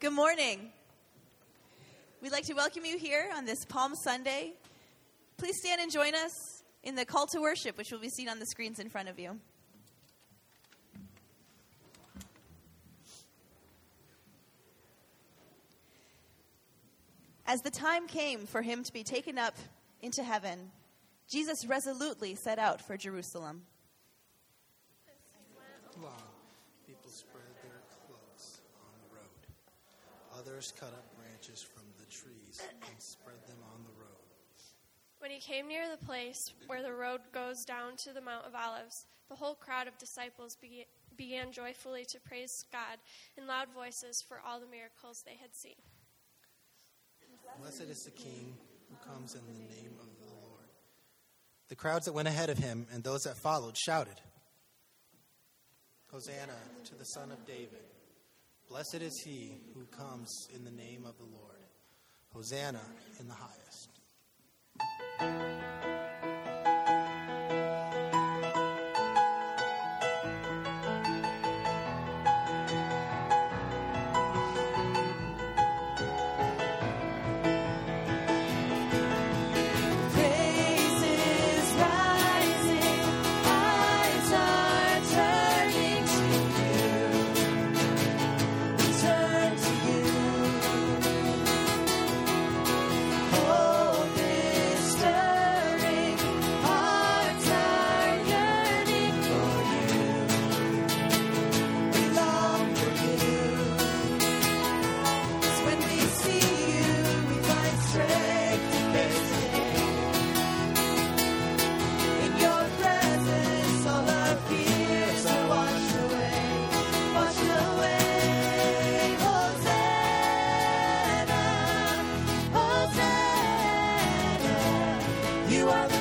Good morning. We'd like to welcome you here on this Palm Sunday. Please stand and join us in the call to worship, which will be seen on the screens in front of you. As the time came for him to be taken up into heaven, Jesus resolutely set out for Jerusalem. Long, people spread their cloaks on the Others cut up branches from the trees and spread them on the road. When he came near the place where the road goes down to the Mount of Olives, the whole crowd of disciples began, began joyfully to praise God in loud voices for all the miracles they had seen. Blessed is the King who comes in the name of the Lord. The crowds that went ahead of him and those that followed shouted, Hosanna to the Son of David. Blessed is he who comes in the name of the Lord. Hosanna in the highest. You are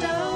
washed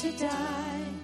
to die.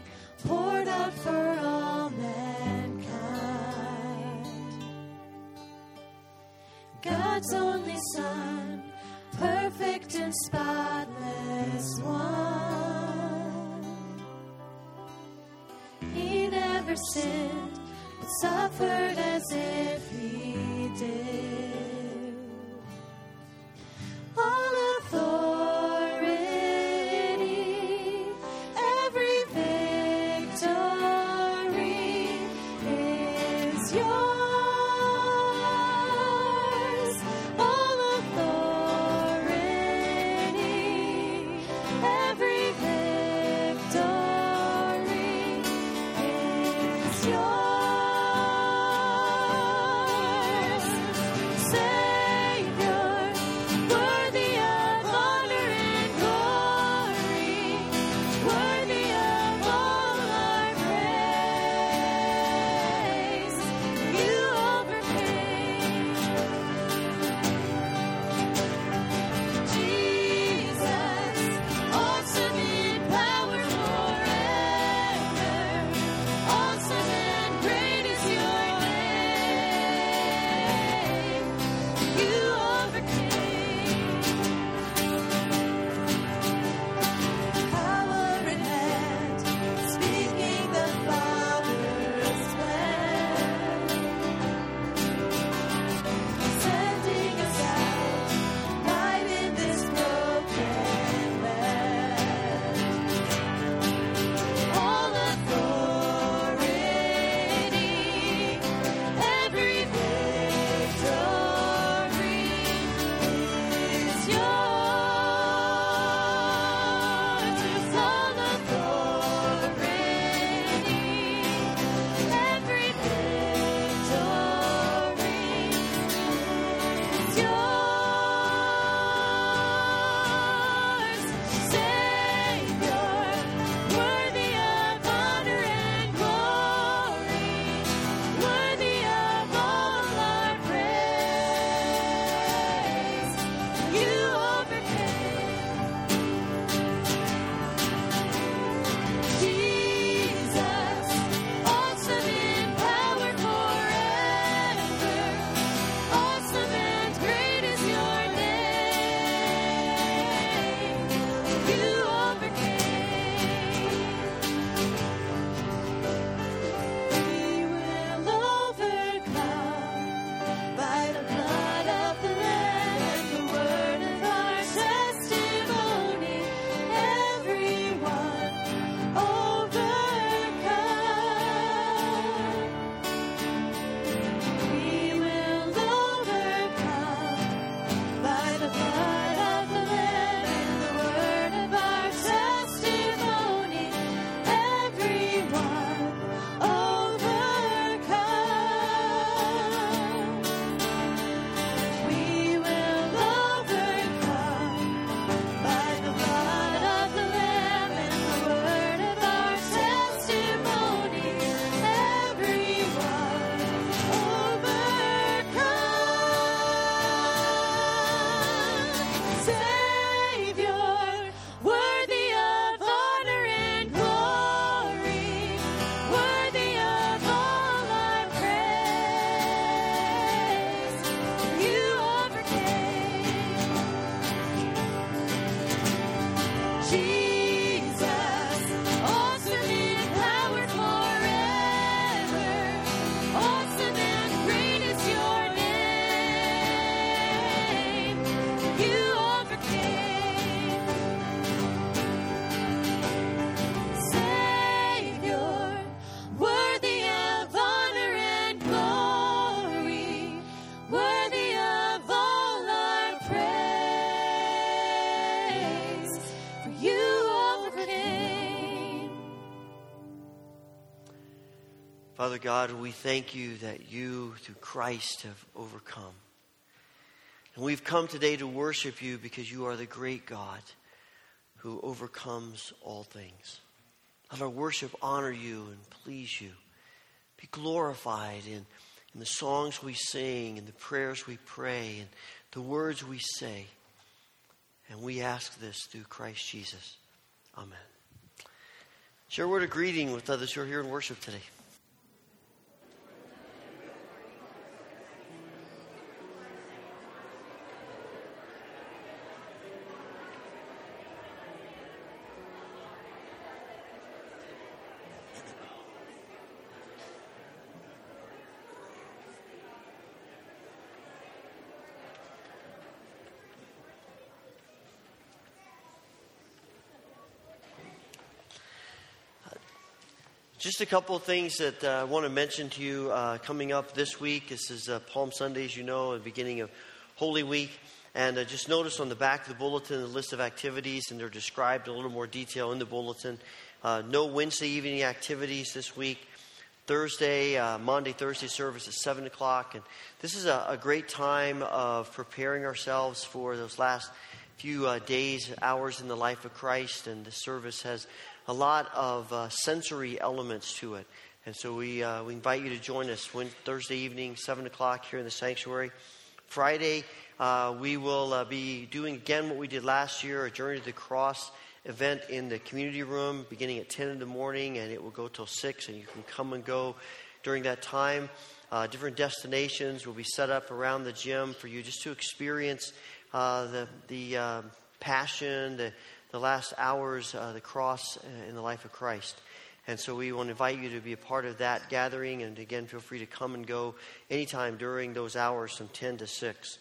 Father God, we thank you that you, through Christ, have overcome. And we've come today to worship you because you are the great God who overcomes all things. Let our worship honor you and please you. Be glorified in, in the songs we sing, and the prayers we pray, and the words we say. And we ask this through Christ Jesus. Amen. Share a word of greeting with others who are here in worship today. Just a couple of things that uh, I want to mention to you uh, coming up this week. This is uh, Palm Sunday, as you know, the beginning of Holy Week. And uh, just notice on the back of the bulletin the list of activities, and they're described in a little more detail in the bulletin. Uh, no Wednesday evening activities this week. Thursday, uh, Monday, Thursday service at 7 o'clock. And this is a, a great time of preparing ourselves for those last few days, hours in the life of Christ. And the service has a lot of uh, sensory elements to it. And so we, uh, we invite you to join us Thursday evening, 7 o'clock here in the sanctuary. Friday, uh, we will uh, be doing again what we did last year a Journey to the Cross event in the community room beginning at 10 in the morning, and it will go till 6, and you can come and go during that time. Uh, different destinations will be set up around the gym for you just to experience uh, the, the um, passion, the the last hours, uh, the cross uh, in the life of Christ. And so we want to invite you to be a part of that gathering. And again, feel free to come and go anytime during those hours from 10 to 6.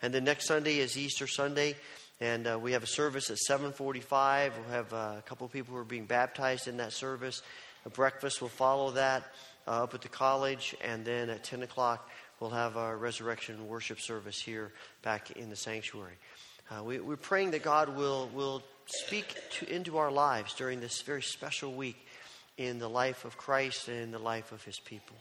And then next Sunday is Easter Sunday. And uh, we have a service at 745. We'll have uh, a couple of people who are being baptized in that service. A breakfast will follow that uh, up at the college. And then at 10 o'clock, we'll have our resurrection worship service here back in the sanctuary. Uh, we, are praying that God will, will speak to, into our lives during this very special week in the life of Christ and in the life of his people.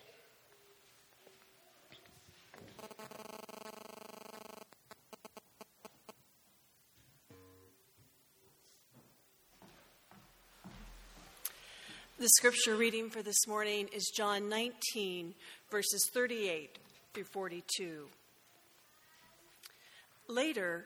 The scripture reading for this morning is John 19, verses 38 through 42. Later,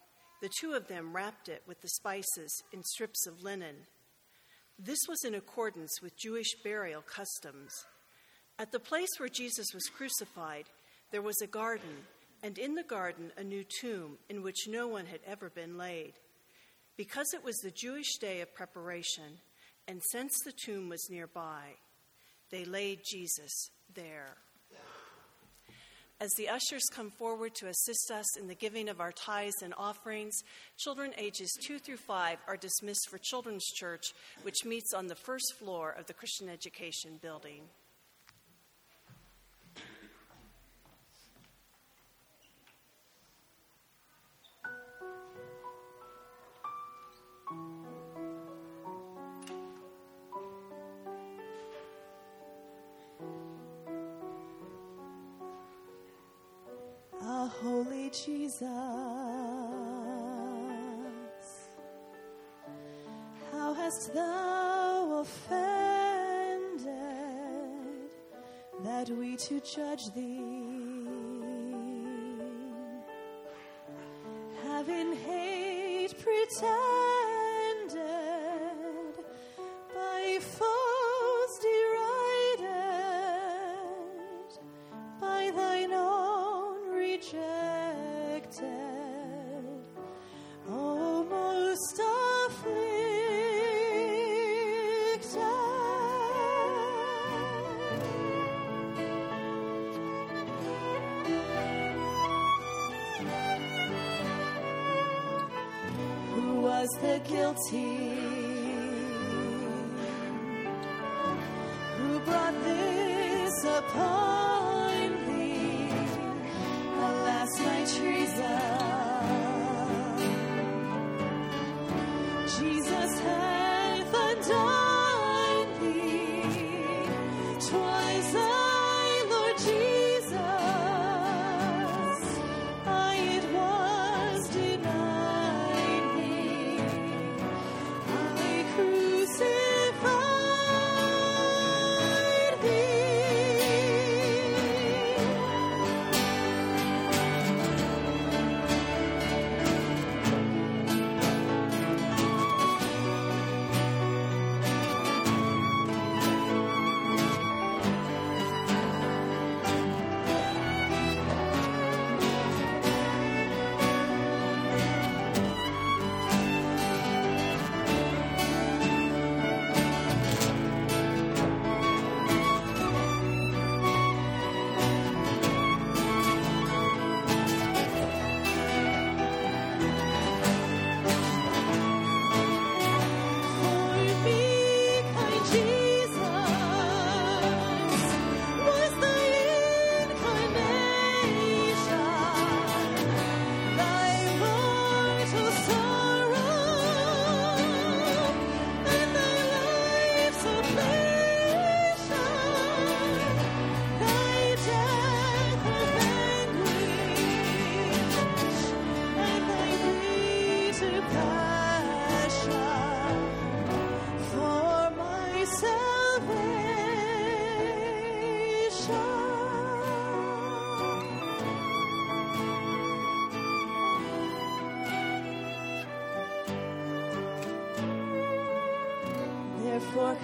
the two of them wrapped it with the spices in strips of linen. This was in accordance with Jewish burial customs. At the place where Jesus was crucified, there was a garden, and in the garden a new tomb in which no one had ever been laid. Because it was the Jewish day of preparation, and since the tomb was nearby, they laid Jesus there. As the ushers come forward to assist us in the giving of our tithes and offerings, children ages 2 through 5 are dismissed for Children's Church, which meets on the first floor of the Christian Education Building. Holy Jesus. How hast thou offended that we to judge thee? Have in hate pretend upon thee. Alas, my treason.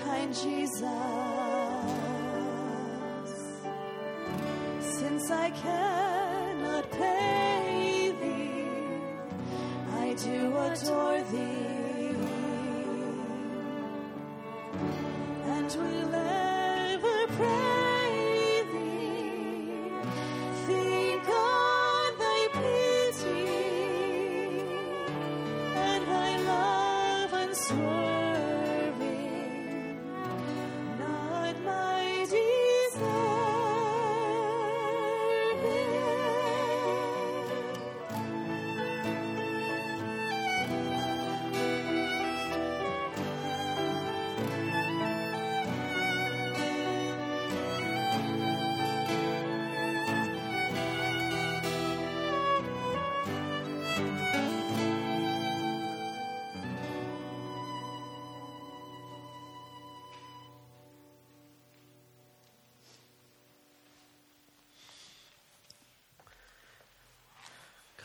Kind Jesus, since I cannot pay thee, I do adore thee, and will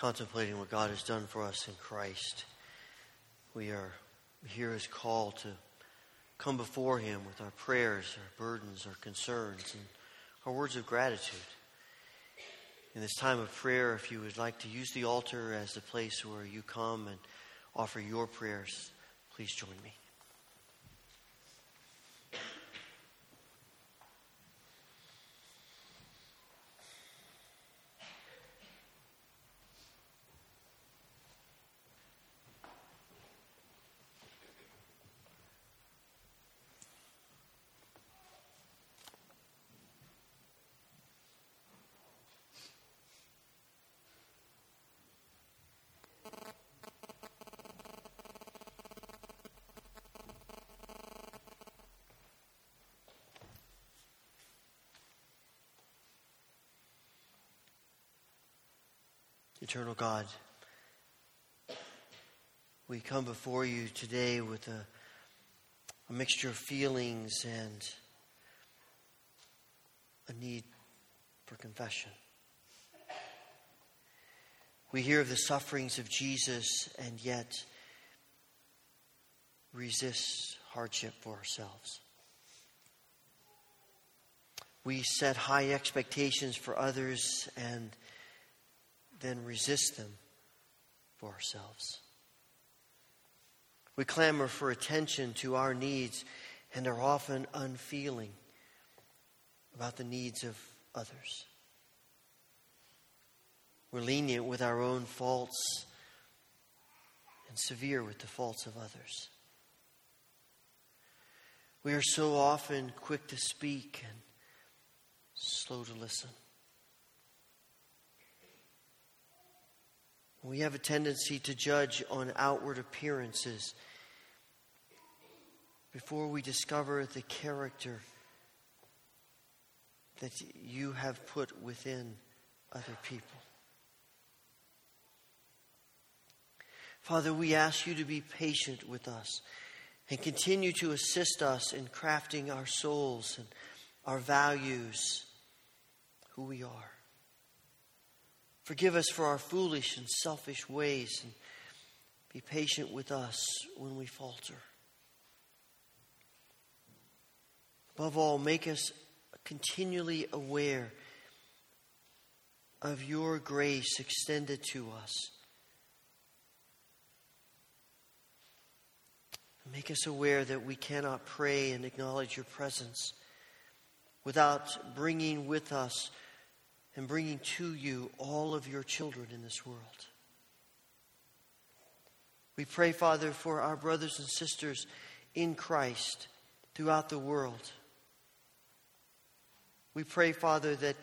Contemplating what God has done for us in Christ, we are here as called to come before Him with our prayers, our burdens, our concerns, and our words of gratitude. In this time of prayer, if you would like to use the altar as the place where you come and offer your prayers, please join me. God, we come before you today with a, a mixture of feelings and a need for confession. We hear of the sufferings of Jesus and yet resist hardship for ourselves. We set high expectations for others and then resist them for ourselves. We clamor for attention to our needs and are often unfeeling about the needs of others. We're lenient with our own faults and severe with the faults of others. We are so often quick to speak and slow to listen. We have a tendency to judge on outward appearances before we discover the character that you have put within other people. Father, we ask you to be patient with us and continue to assist us in crafting our souls and our values, who we are. Forgive us for our foolish and selfish ways and be patient with us when we falter. Above all, make us continually aware of your grace extended to us. Make us aware that we cannot pray and acknowledge your presence without bringing with us and bringing to you all of your children in this world. We pray, Father, for our brothers and sisters in Christ throughout the world. We pray, Father, that,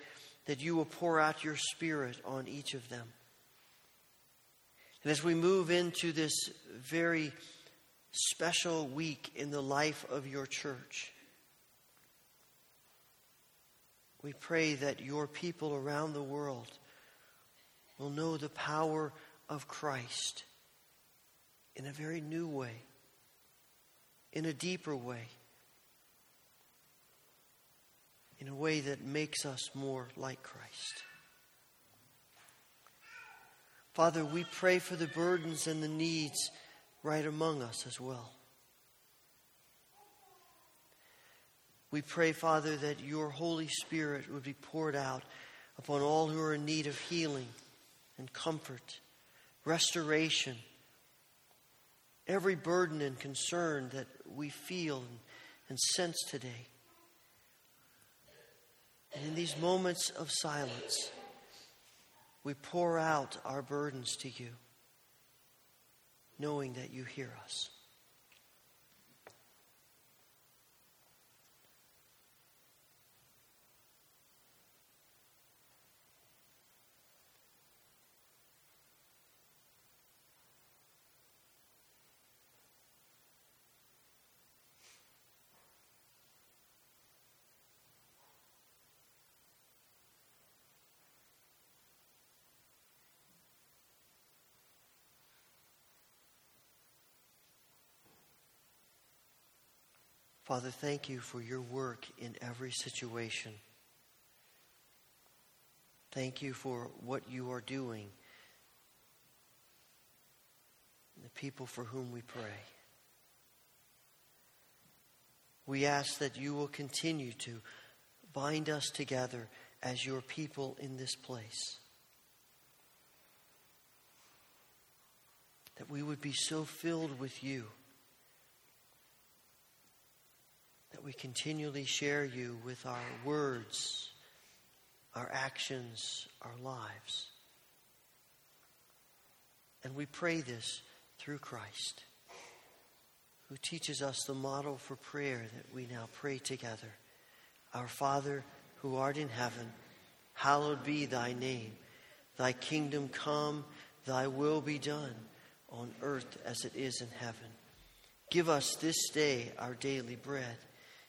that you will pour out your Spirit on each of them. And as we move into this very special week in the life of your church, we pray that your people around the world will know the power of Christ in a very new way, in a deeper way. in a way that makes us more like Christ. Father, we pray for the burdens and the needs right among us as well. We pray, Father, that your Holy Spirit would be poured out upon all who are in need of healing and comfort, restoration, every burden and concern that we feel and, sense today. And in these moments of silence, we pour out our burdens to you, knowing that you hear us. Father, thank you for your work in every situation. Thank you for what you are doing. The people for whom we pray. We ask that you will continue to bind us together as your people in this place. That we would be so filled with you that we continually share you with our words, our actions, our lives. And we pray this through Christ, who teaches us the model for prayer that we now pray together. Our Father, who art in heaven, hallowed be thy name. Thy kingdom come, thy will be done, on earth as it is in heaven. Give us this day our daily bread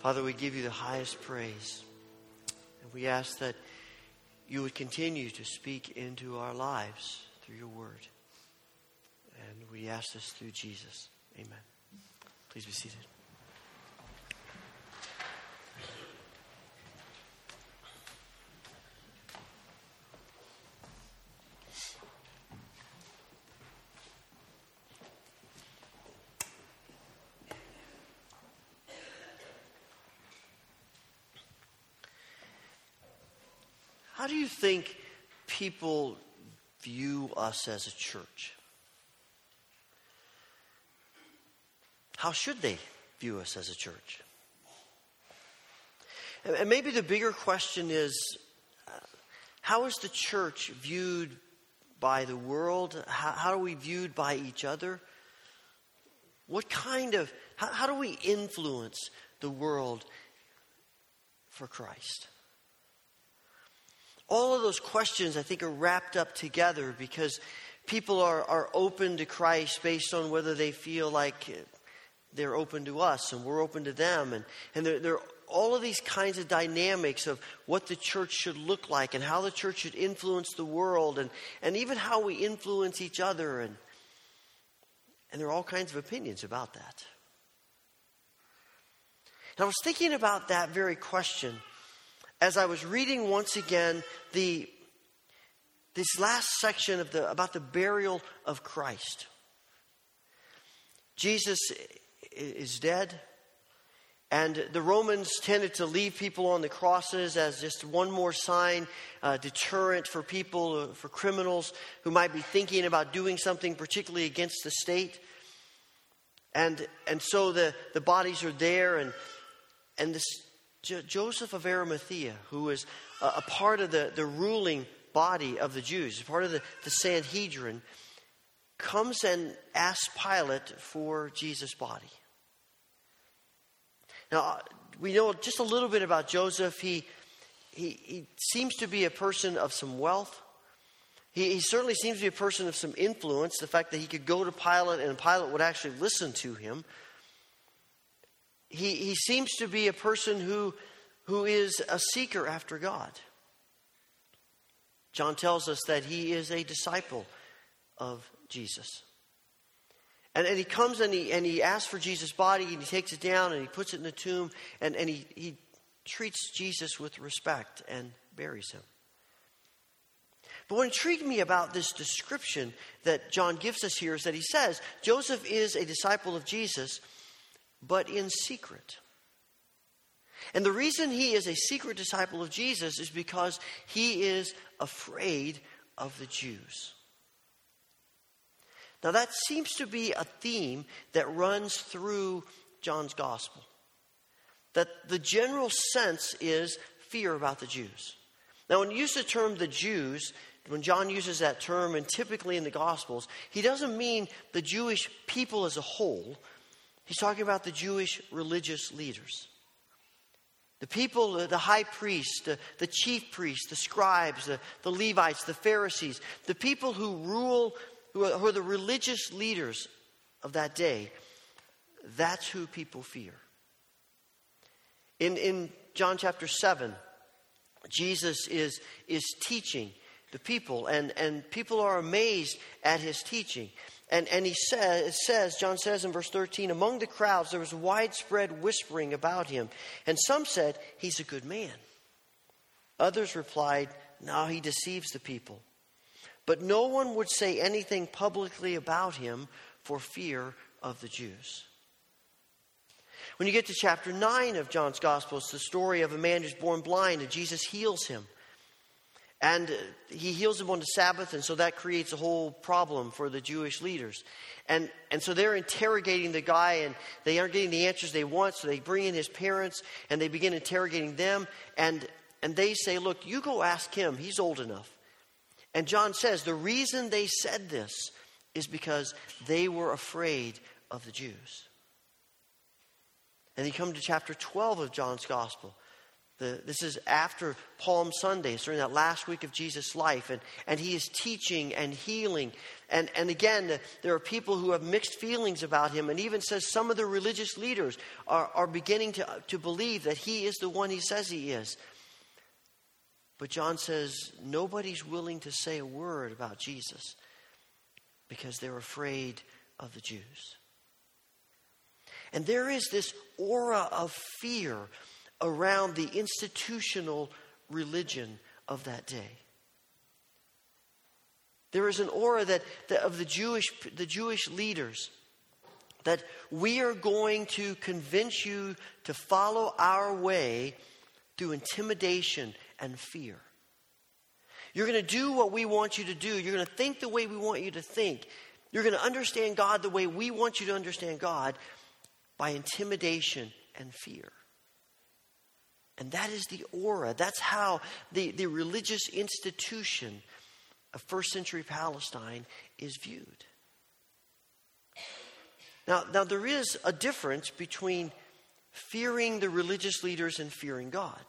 Father, we give you the highest praise. And we ask that you would continue to speak into our lives through your word. And we ask this through Jesus. Amen. Please be seated. Think people view us as a church? How should they view us as a church? And maybe the bigger question is uh, how is the church viewed by the world? How, are we viewed by each other? What kind of, how do we influence the world for Christ? All of those questions, I think, are wrapped up together because people are, are open to Christ based on whether they feel like they're open to us and we're open to them. And, and there, there are all of these kinds of dynamics of what the church should look like and how the church should influence the world and, and even how we influence each other. And, and there are all kinds of opinions about that. And I was thinking about that very question as I was reading once again the this last section of the about the burial of Christ. Jesus is dead. And the Romans tended to leave people on the crosses as just one more sign, uh, deterrent for people, uh, for criminals who might be thinking about doing something particularly against the state. And, and so the, the bodies are there, and, and this Jo- Joseph of Arimathea, who was a, a, part of the, the ruling body of the Jews, part of the, the Sanhedrin, comes and asks Pilate for Jesus' body. Now, we know just a little bit about Joseph. He, he, he seems to be a person of some wealth. He, he, certainly seems to be a person of some influence. The fact that he could go to Pilate and Pilate would actually listen to him he, he seems to be a person who, who is a seeker after God. John tells us that he is a disciple of Jesus. And, and he comes and he, and he asks for Jesus' body and he takes it down and he puts it in the tomb and, and he, he treats Jesus with respect and buries him. But what intrigued me about this description that John gives us here is that he says Joseph is a disciple of Jesus but in secret. And the reason he is a secret disciple of Jesus is because he is afraid of the Jews. Now, that seems to be a theme that runs through John's gospel. That the general sense is fear about the Jews. Now, when you use the term the Jews, when John uses that term, and typically in the Gospels, he doesn't mean the Jewish people as a whole, He's talking about the Jewish religious leaders. The people, the high priest, the, the chief priests, the scribes, the, the Levites, the Pharisees, the people who rule, who are, who are the religious leaders of that day, that's who people fear. In, in John chapter 7, Jesus is, is teaching the people, and, and people are amazed at his teaching. And, and he says, says, John says in verse 13, among the crowds there was widespread whispering about him. And some said, he's a good man. Others replied, no, he deceives the people. But no one would say anything publicly about him for fear of the Jews. When you get to chapter 9 of John's Gospel, it's the story of a man who's born blind and Jesus heals him. And he heals him on the Sabbath, and so that creates a whole problem for the Jewish leaders. And, and so they're interrogating the guy, and they aren't getting the answers they want, so they bring in his parents, and they begin interrogating them. And, and they say, Look, you go ask him, he's old enough. And John says the reason they said this is because they were afraid of the Jews. And you come to chapter 12 of John's Gospel. The, this is after Palm Sunday. It's during that last week of Jesus' life. And, and he is teaching and healing. And, and again, there are people who have mixed feelings about him. And even says some of the religious leaders are, are beginning to, to believe that he is the one he says he is. But John says nobody's willing to say a word about Jesus because they're afraid of the Jews. And there is this aura of fear around the institutional religion of that day. There is an aura that, that, of the Jewish, the Jewish leaders that we are going to convince you to follow our way through intimidation and fear. You're going to do what we want you to do. You're going to think the way we want you to think. You're going to understand God the way we want you to understand God by intimidation and fear. And that is the aura. That's how the, the religious institution of first century Palestine is viewed. Now, now, there is a difference between fearing the religious leaders and fearing God.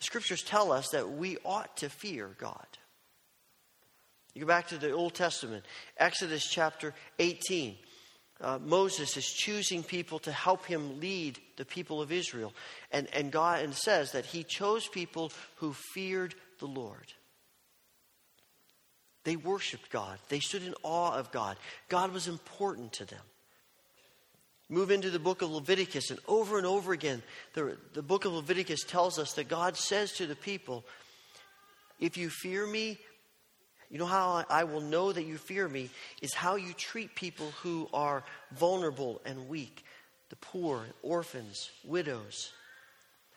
The scriptures tell us that we ought to fear God. You go back to the Old Testament, Exodus chapter 18 uh, Moses is choosing people to help him lead the people of Israel. And, and God and says that he chose people who feared the Lord. They worshiped God, they stood in awe of God. God was important to them. Move into the book of Leviticus, and over and over again, the, the book of Leviticus tells us that God says to the people, If you fear me, you know how I will know that you fear me is how you treat people who are vulnerable and weak the poor, orphans, widows.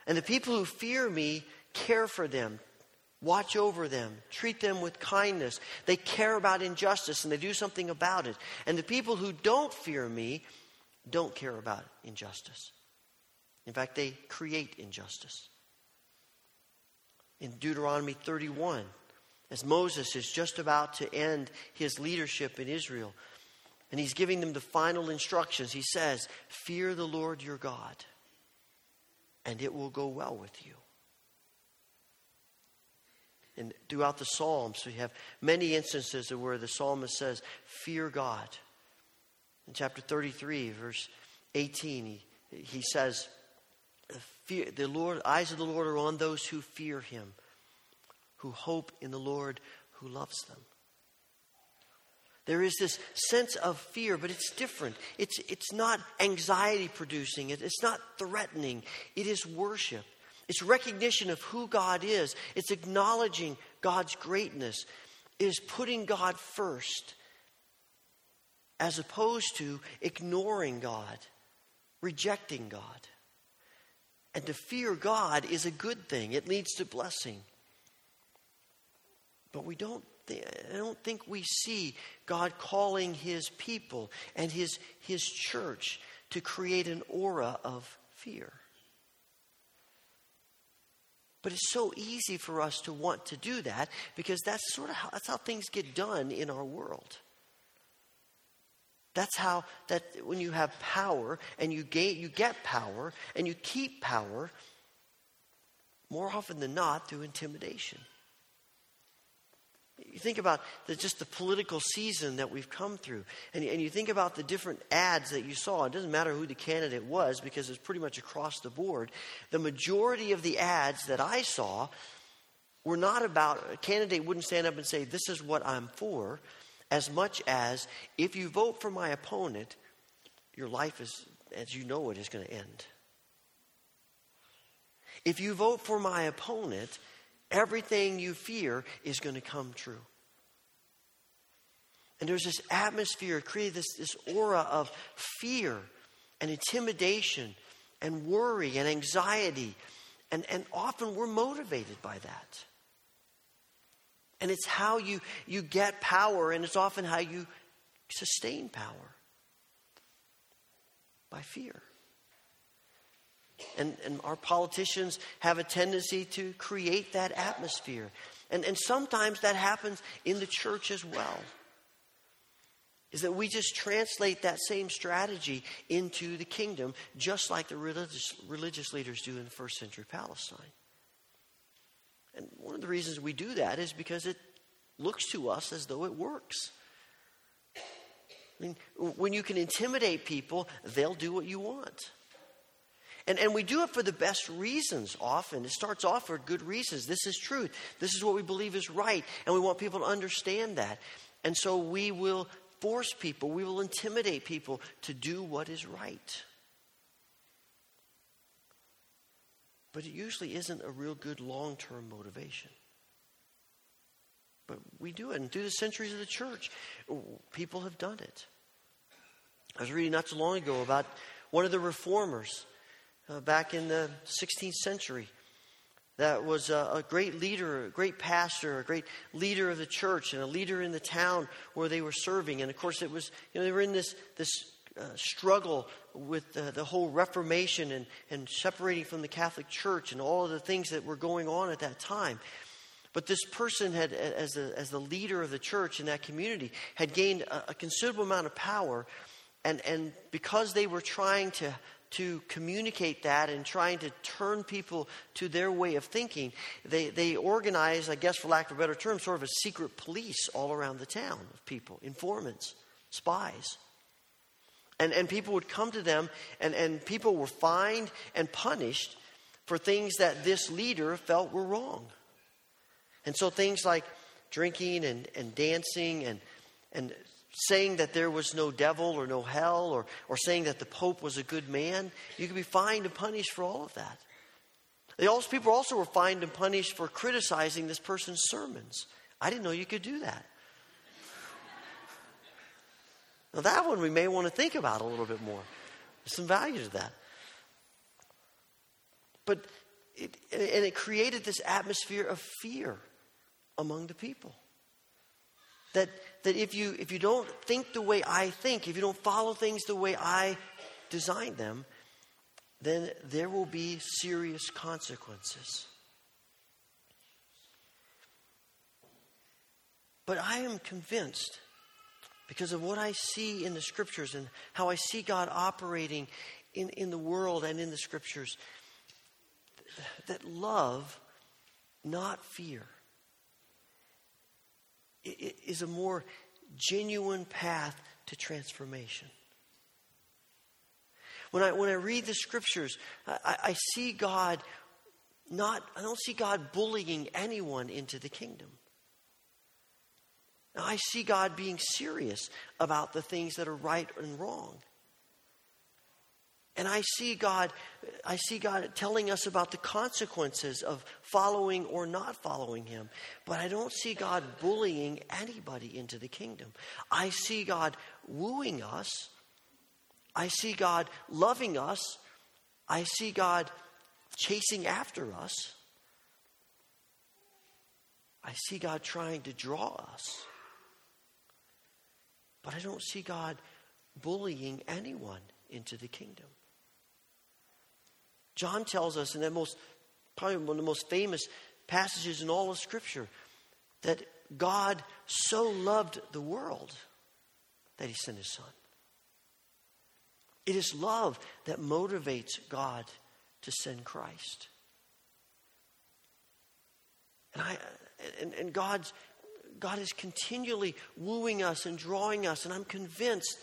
And the people who fear me care for them, watch over them, treat them with kindness. They care about injustice and they do something about it. And the people who don't fear me don't care about injustice. In fact, they create injustice. In Deuteronomy 31, as Moses is just about to end his leadership in Israel. And he's giving them the final instructions. He says, Fear the Lord your God, and it will go well with you. And throughout the Psalms, we have many instances where the psalmist says, Fear God. In chapter 33, verse 18, he, he says, Fear, the Lord, eyes of the Lord are on those who fear him who hope in the Lord who loves them. There is this sense of fear, but it's different. It's, it's not anxiety producing, it's not threatening. It is worship. It's recognition of who God is, it's acknowledging God's greatness, it is putting God first, as opposed to ignoring God, rejecting God. And to fear God is a good thing, it leads to blessing. But we don't I don't think we see God calling his people and his, his church to create an aura of fear. But it's so easy for us to want to do that because that's sort of how, that's how things get done in our world. That's how that when you have power and you gain you get power and you keep power more often than not through intimidation. You think about the, just the political season that we've come through, and, and you think about the different ads that you saw. It doesn't matter who the candidate was because it's pretty much across the board. The majority of the ads that I saw were not about, a candidate wouldn't stand up and say, This is what I'm for, as much as if you vote for my opponent, your life is, as you know it, is going to end. If you vote for my opponent, everything you fear is going to come true. And there's this atmosphere, created this, this aura of fear and intimidation and worry and anxiety. And, and often we're motivated by that. And it's how you, you get power, and it's often how you sustain power by fear. And, and our politicians have a tendency to create that atmosphere. And, and sometimes that happens in the church as well. is that we just translate that same strategy into the kingdom, just like the religious, religious leaders do in the first century Palestine. And one of the reasons we do that is because it looks to us as though it works. I mean, when you can intimidate people, they'll do what you want. And, and we do it for the best reasons often. It starts off for good reasons. This is truth. This is what we believe is right. And we want people to understand that. And so we will force people, we will intimidate people to do what is right. But it usually isn't a real good long term motivation. But we do it. And through the centuries of the church, people have done it. I was reading not too long ago about one of the reformers uh, back in the 16th century that was a, a, great leader, a great pastor, a great leader of the church, and a leader in the town where they were serving. And of course, it was, you know, they were in this, this uh, struggle with the, the whole Reformation and, and separating from the Catholic Church and all of the things that were going on at that time. But this person had, as, a, as the leader of the church in that community, had gained a, a considerable amount of power. And, and because they were trying to to communicate that and trying to turn people to their way of thinking, they, they organize, I guess for lack of a better term, sort of a secret police all around the town of people, informants, spies. And, and people would come to them, and, and people were fined and punished for things that this leader felt were wrong. And so things like drinking and, and dancing and, and saying that there was no devil or no hell or, or saying that the Pope was a good man. You could be fined and punished for all of that. Also, people also were fined and punished for criticizing this person's sermons. I didn't know you could do that. Now, that one we may want to think about a little bit more. There's some value to that. But it, and it created this atmosphere of fear among the people. That, that if, you, if you don't think the way I think, if you don't follow things the way I designed them, then there will be serious consequences. But I am convinced, because of what I see in the scriptures and how I see God operating in, in the world and in the scriptures, that love, not fear, is a more genuine path to transformation. When I, when I read the scriptures, I, I see God not, I don't see God bullying anyone into the kingdom. Now, I see God being serious about the things that are right and wrong. And I see God, I see God telling us about the consequences of following or not following Him. But I don't see God bullying anybody into the kingdom. I see God wooing us. I see God loving us. I see God chasing after us. I see God trying to draw us. But I don't see God bullying anyone into the kingdom. John tells us in that most, probably one of the most famous passages in all of Scripture, that God so loved the world that he sent his son. It is love that motivates God to send Christ. And, I, and, and God's, God is continually wooing us and drawing us, and I'm convinced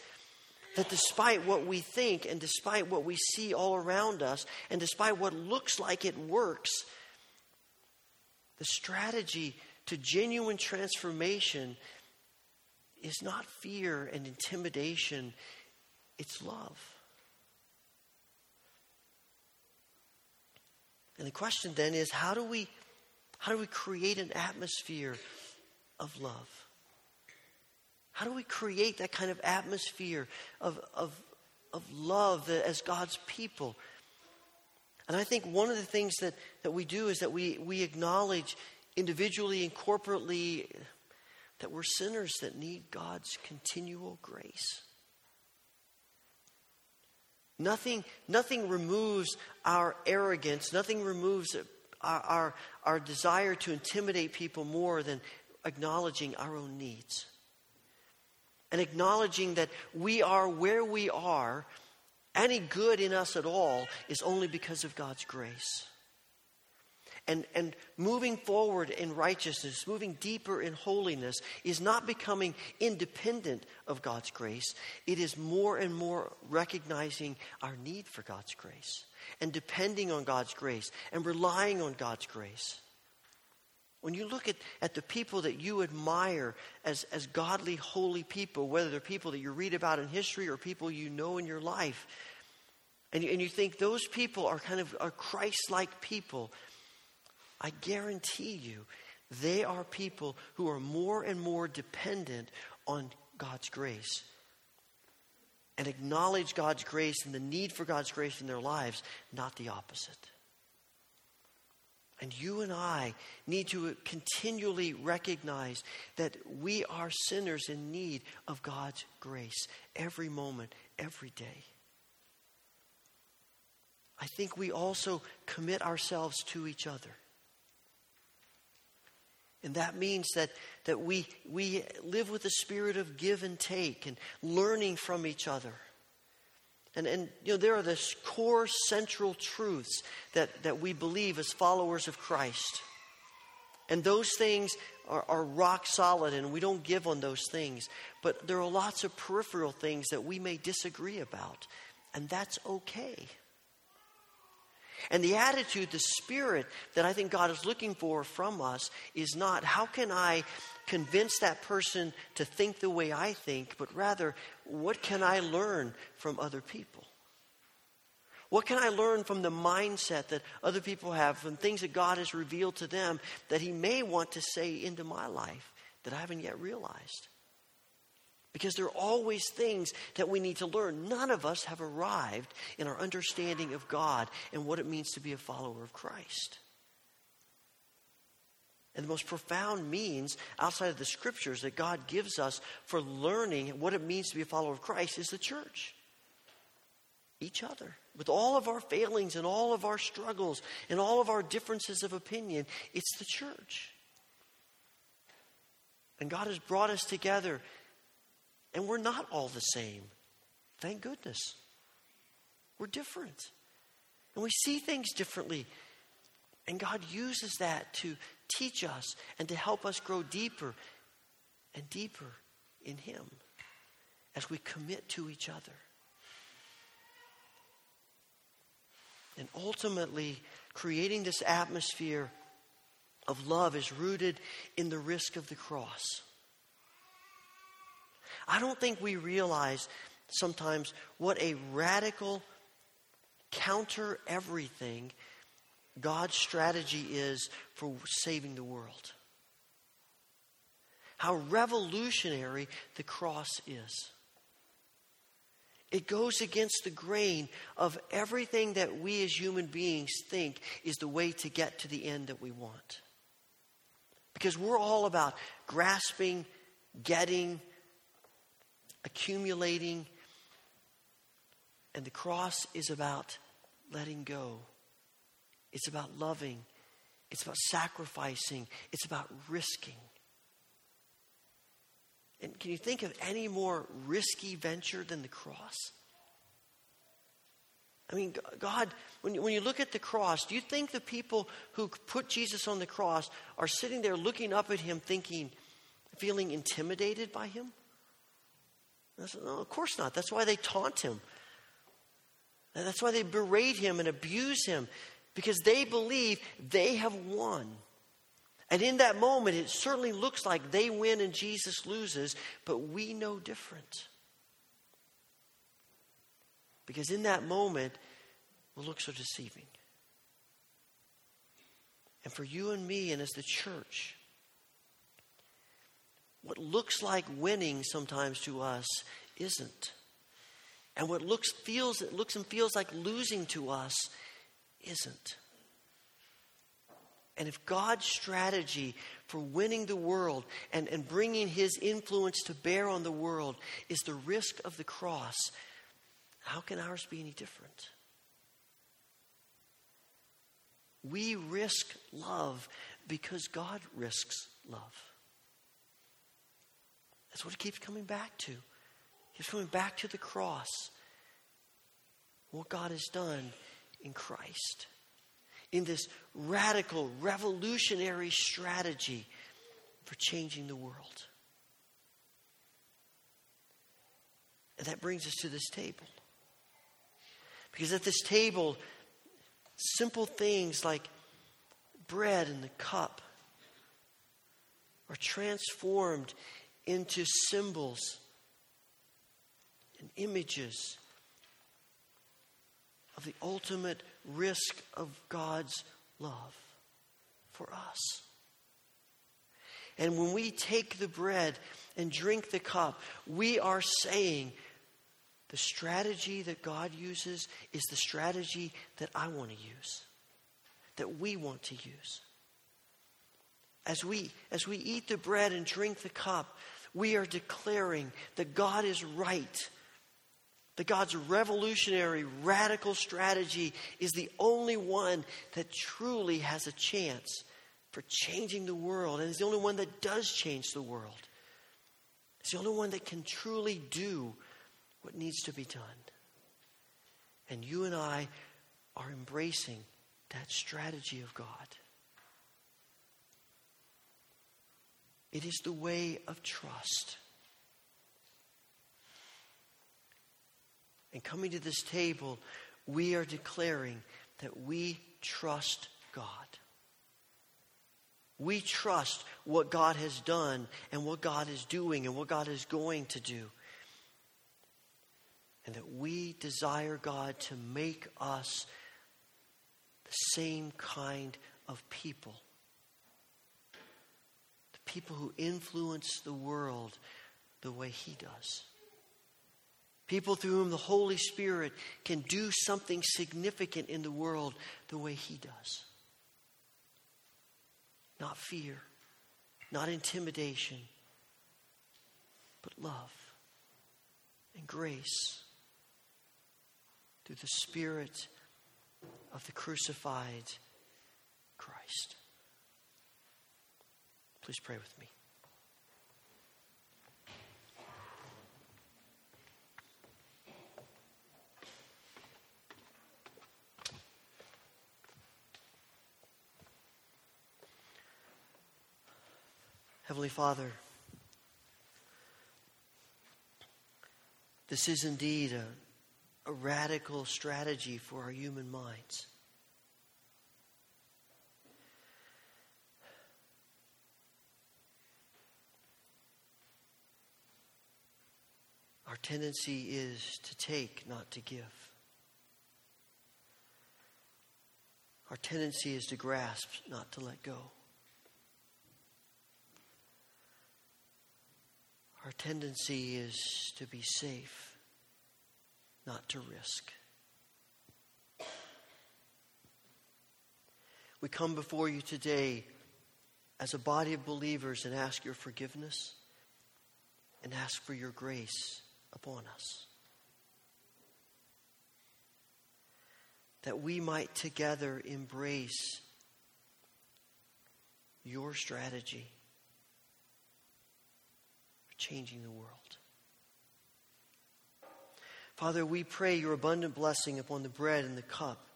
that despite what we think and despite what we see all around us and despite what looks like it works, the strategy to genuine transformation is not fear and intimidation, it's love. And the question then is how do we how do we create an atmosphere of love? How do we create that kind of atmosphere of, of, of love as God's people? And I think one of the things that, that we do is that we, we acknowledge individually and corporately that we're sinners that need God's continual grace. Nothing, nothing removes our arrogance, nothing removes our, our, our desire to intimidate people more than acknowledging our own needs. And acknowledging that we are where we are, any good in us at all is only because of God's grace. And, and moving forward in righteousness, moving deeper in holiness, is not becoming independent of God's grace. It is more and more recognizing our need for God's grace and depending on God's grace and relying on God's grace. When you look at, at the people that you admire as, as godly, holy people, whether they're people that you read about in history or people you know in your life, and you, and you think those people are kind of are Christ like people, I guarantee you they are people who are more and more dependent on God's grace and acknowledge God's grace and the need for God's grace in their lives, not the opposite. And you and I need to continually recognize that we are sinners in need of God's grace every moment, every day. I think we also commit ourselves to each other. And that means that, that we, we live with a spirit of give and take and learning from each other. And, and you know, there are the core central truths that, that we believe as followers of Christ. And those things are, are rock solid, and we don't give on those things. But there are lots of peripheral things that we may disagree about, and that's okay. And the attitude, the spirit that I think God is looking for from us is not how can I convince that person to think the way I think, but rather, what can I learn from other people? What can I learn from the mindset that other people have, from things that God has revealed to them that He may want to say into my life that I haven't yet realized? Because there are always things that we need to learn. None of us have arrived in our understanding of God and what it means to be a follower of Christ. And the most profound means outside of the scriptures that God gives us for learning what it means to be a follower of Christ is the church. Each other. With all of our failings and all of our struggles and all of our differences of opinion, it's the church. And God has brought us together and we're not all the same. Thank goodness. We're different. And we see things differently. And God uses that to teach us and to help us grow deeper and deeper in Him as we commit to each other. And ultimately, creating this atmosphere of love is rooted in the risk of the cross. I don't think we realize sometimes what a radical, counter everything God's strategy is for saving the world. How revolutionary the cross is. It goes against the grain of everything that we as human beings think is the way to get to the end that we want. Because we're all about grasping, getting, accumulating. And the cross is about letting go. It's about loving. It's about sacrificing. It's about risking. And can you think of any more risky venture than the cross? I mean, God, when you, when you look at the cross, do you think the people who put Jesus on the cross are sitting there looking up at him thinking, feeling intimidated by him? Said, no, of course not. That's why they taunt him. And that's why they berate him and abuse him because they believe they have won. And in that moment, it certainly looks like they win and Jesus loses, but we know different. Because in that moment, the looks are deceiving. And for you and me, and as the church, what looks like winning sometimes to us isn't. And what looks feels it looks and feels like losing to us isn't. And if God's strategy for winning the world and, and bringing his influence to bear on the world is the risk of the cross, how can ours be any different? We risk love because God risks love. That's what he keeps coming back to. He's coming back to the cross. What God has done in Christ. In this radical, revolutionary strategy for changing the world. And that brings us to this table. Because at this table, simple things like bread and the cup are transformed into symbols and images of the ultimate risk of God's love for us. And when we take the bread and drink the cup, we are saying the strategy that God uses is the strategy that I want to use, that we want to use. As we, as we eat the bread and drink the cup, we are declaring that God is right. That God's revolutionary, radical strategy is the only one that truly has a chance for changing the world. And is the only one that does change the world. It's the only one that can truly do what needs to be done. And you and I are embracing that strategy of God. It is the way of trust. And coming to this table, we are declaring that we trust God. We trust what God has done and what God is doing and what God is going to do. And that we desire God to make us the same kind of people people who influence the world the way He does. People through whom the Holy Spirit can do something significant in the world the way He does. Not fear, not intimidation, but love and grace through the Spirit of the crucified Christ. Please pray with me. Heavenly Father, this is indeed a, a radical strategy for our human minds. Our tendency is to take, not to give. Our tendency is to grasp, not to let go. Our tendency is to be safe, not to risk. We come before you today as a body of believers and ask your forgiveness and ask for your grace upon us. That we might together embrace your strategy for changing the world. Father, we pray your abundant blessing upon the bread and the cup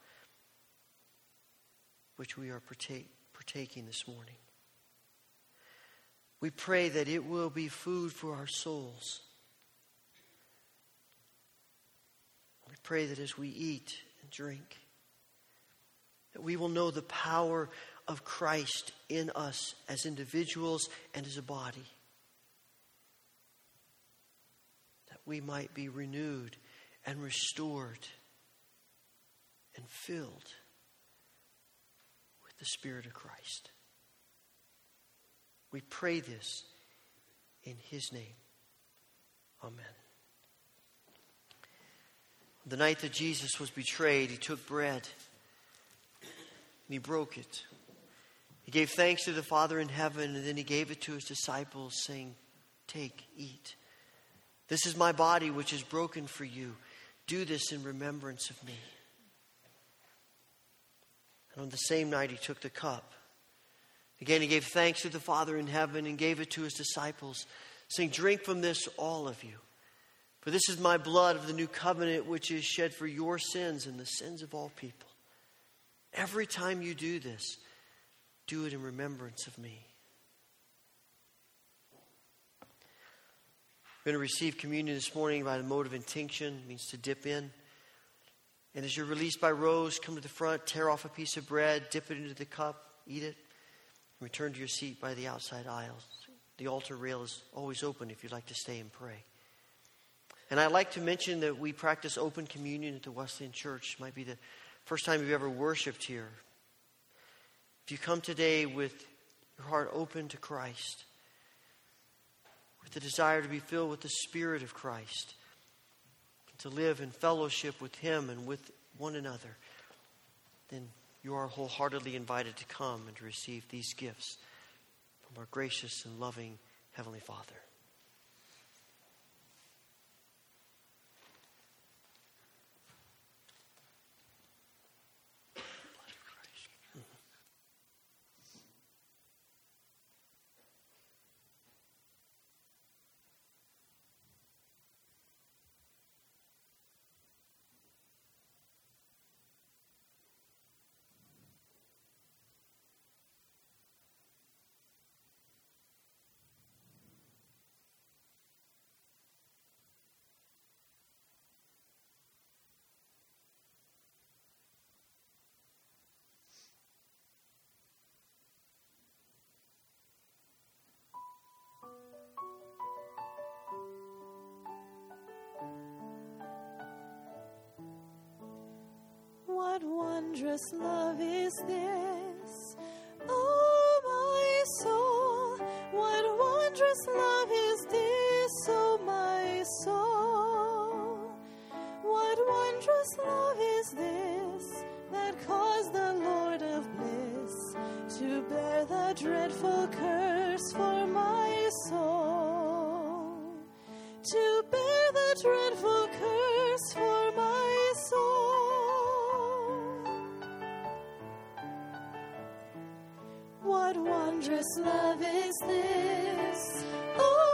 which we are partake, partaking this morning. We pray that it will be food for our souls pray that as we eat and drink, that we will know the power of Christ in us as individuals and as a body. That we might be renewed and restored and filled with the Spirit of Christ. We pray this in His name. Amen. The night that Jesus was betrayed, he took bread and he broke it. He gave thanks to the Father in heaven and then he gave it to his disciples, saying, Take, eat. This is my body which is broken for you. Do this in remembrance of me. And on the same night, he took the cup. Again, he gave thanks to the Father in heaven and gave it to his disciples, saying, Drink from this, all of you. For this is my blood of the new covenant, which is shed for your sins and the sins of all people. Every time you do this, do it in remembrance of me. We're going to receive communion this morning by the mode of intinction, means to dip in. And as you're released by rows, come to the front, tear off a piece of bread, dip it into the cup, eat it, and return to your seat by the outside aisles. The altar rail is always open if you'd like to stay and pray. And I'd like to mention that we practice open communion at the Wesleyan Church. It might be the first time you've ever worshiped here. If you come today with your heart open to Christ, with the desire to be filled with the Spirit of Christ, to live in fellowship with Him and with one another, then you are wholeheartedly invited to come and to receive these gifts from our gracious and loving Heavenly Father. Wondrous love is this? Oh, my soul. What wondrous love is this? Oh, my soul. What wondrous love is this that caused the Lord of bliss to bear the dreadful curse for my soul? To bear the dreadful What wondrous love is this? Oh,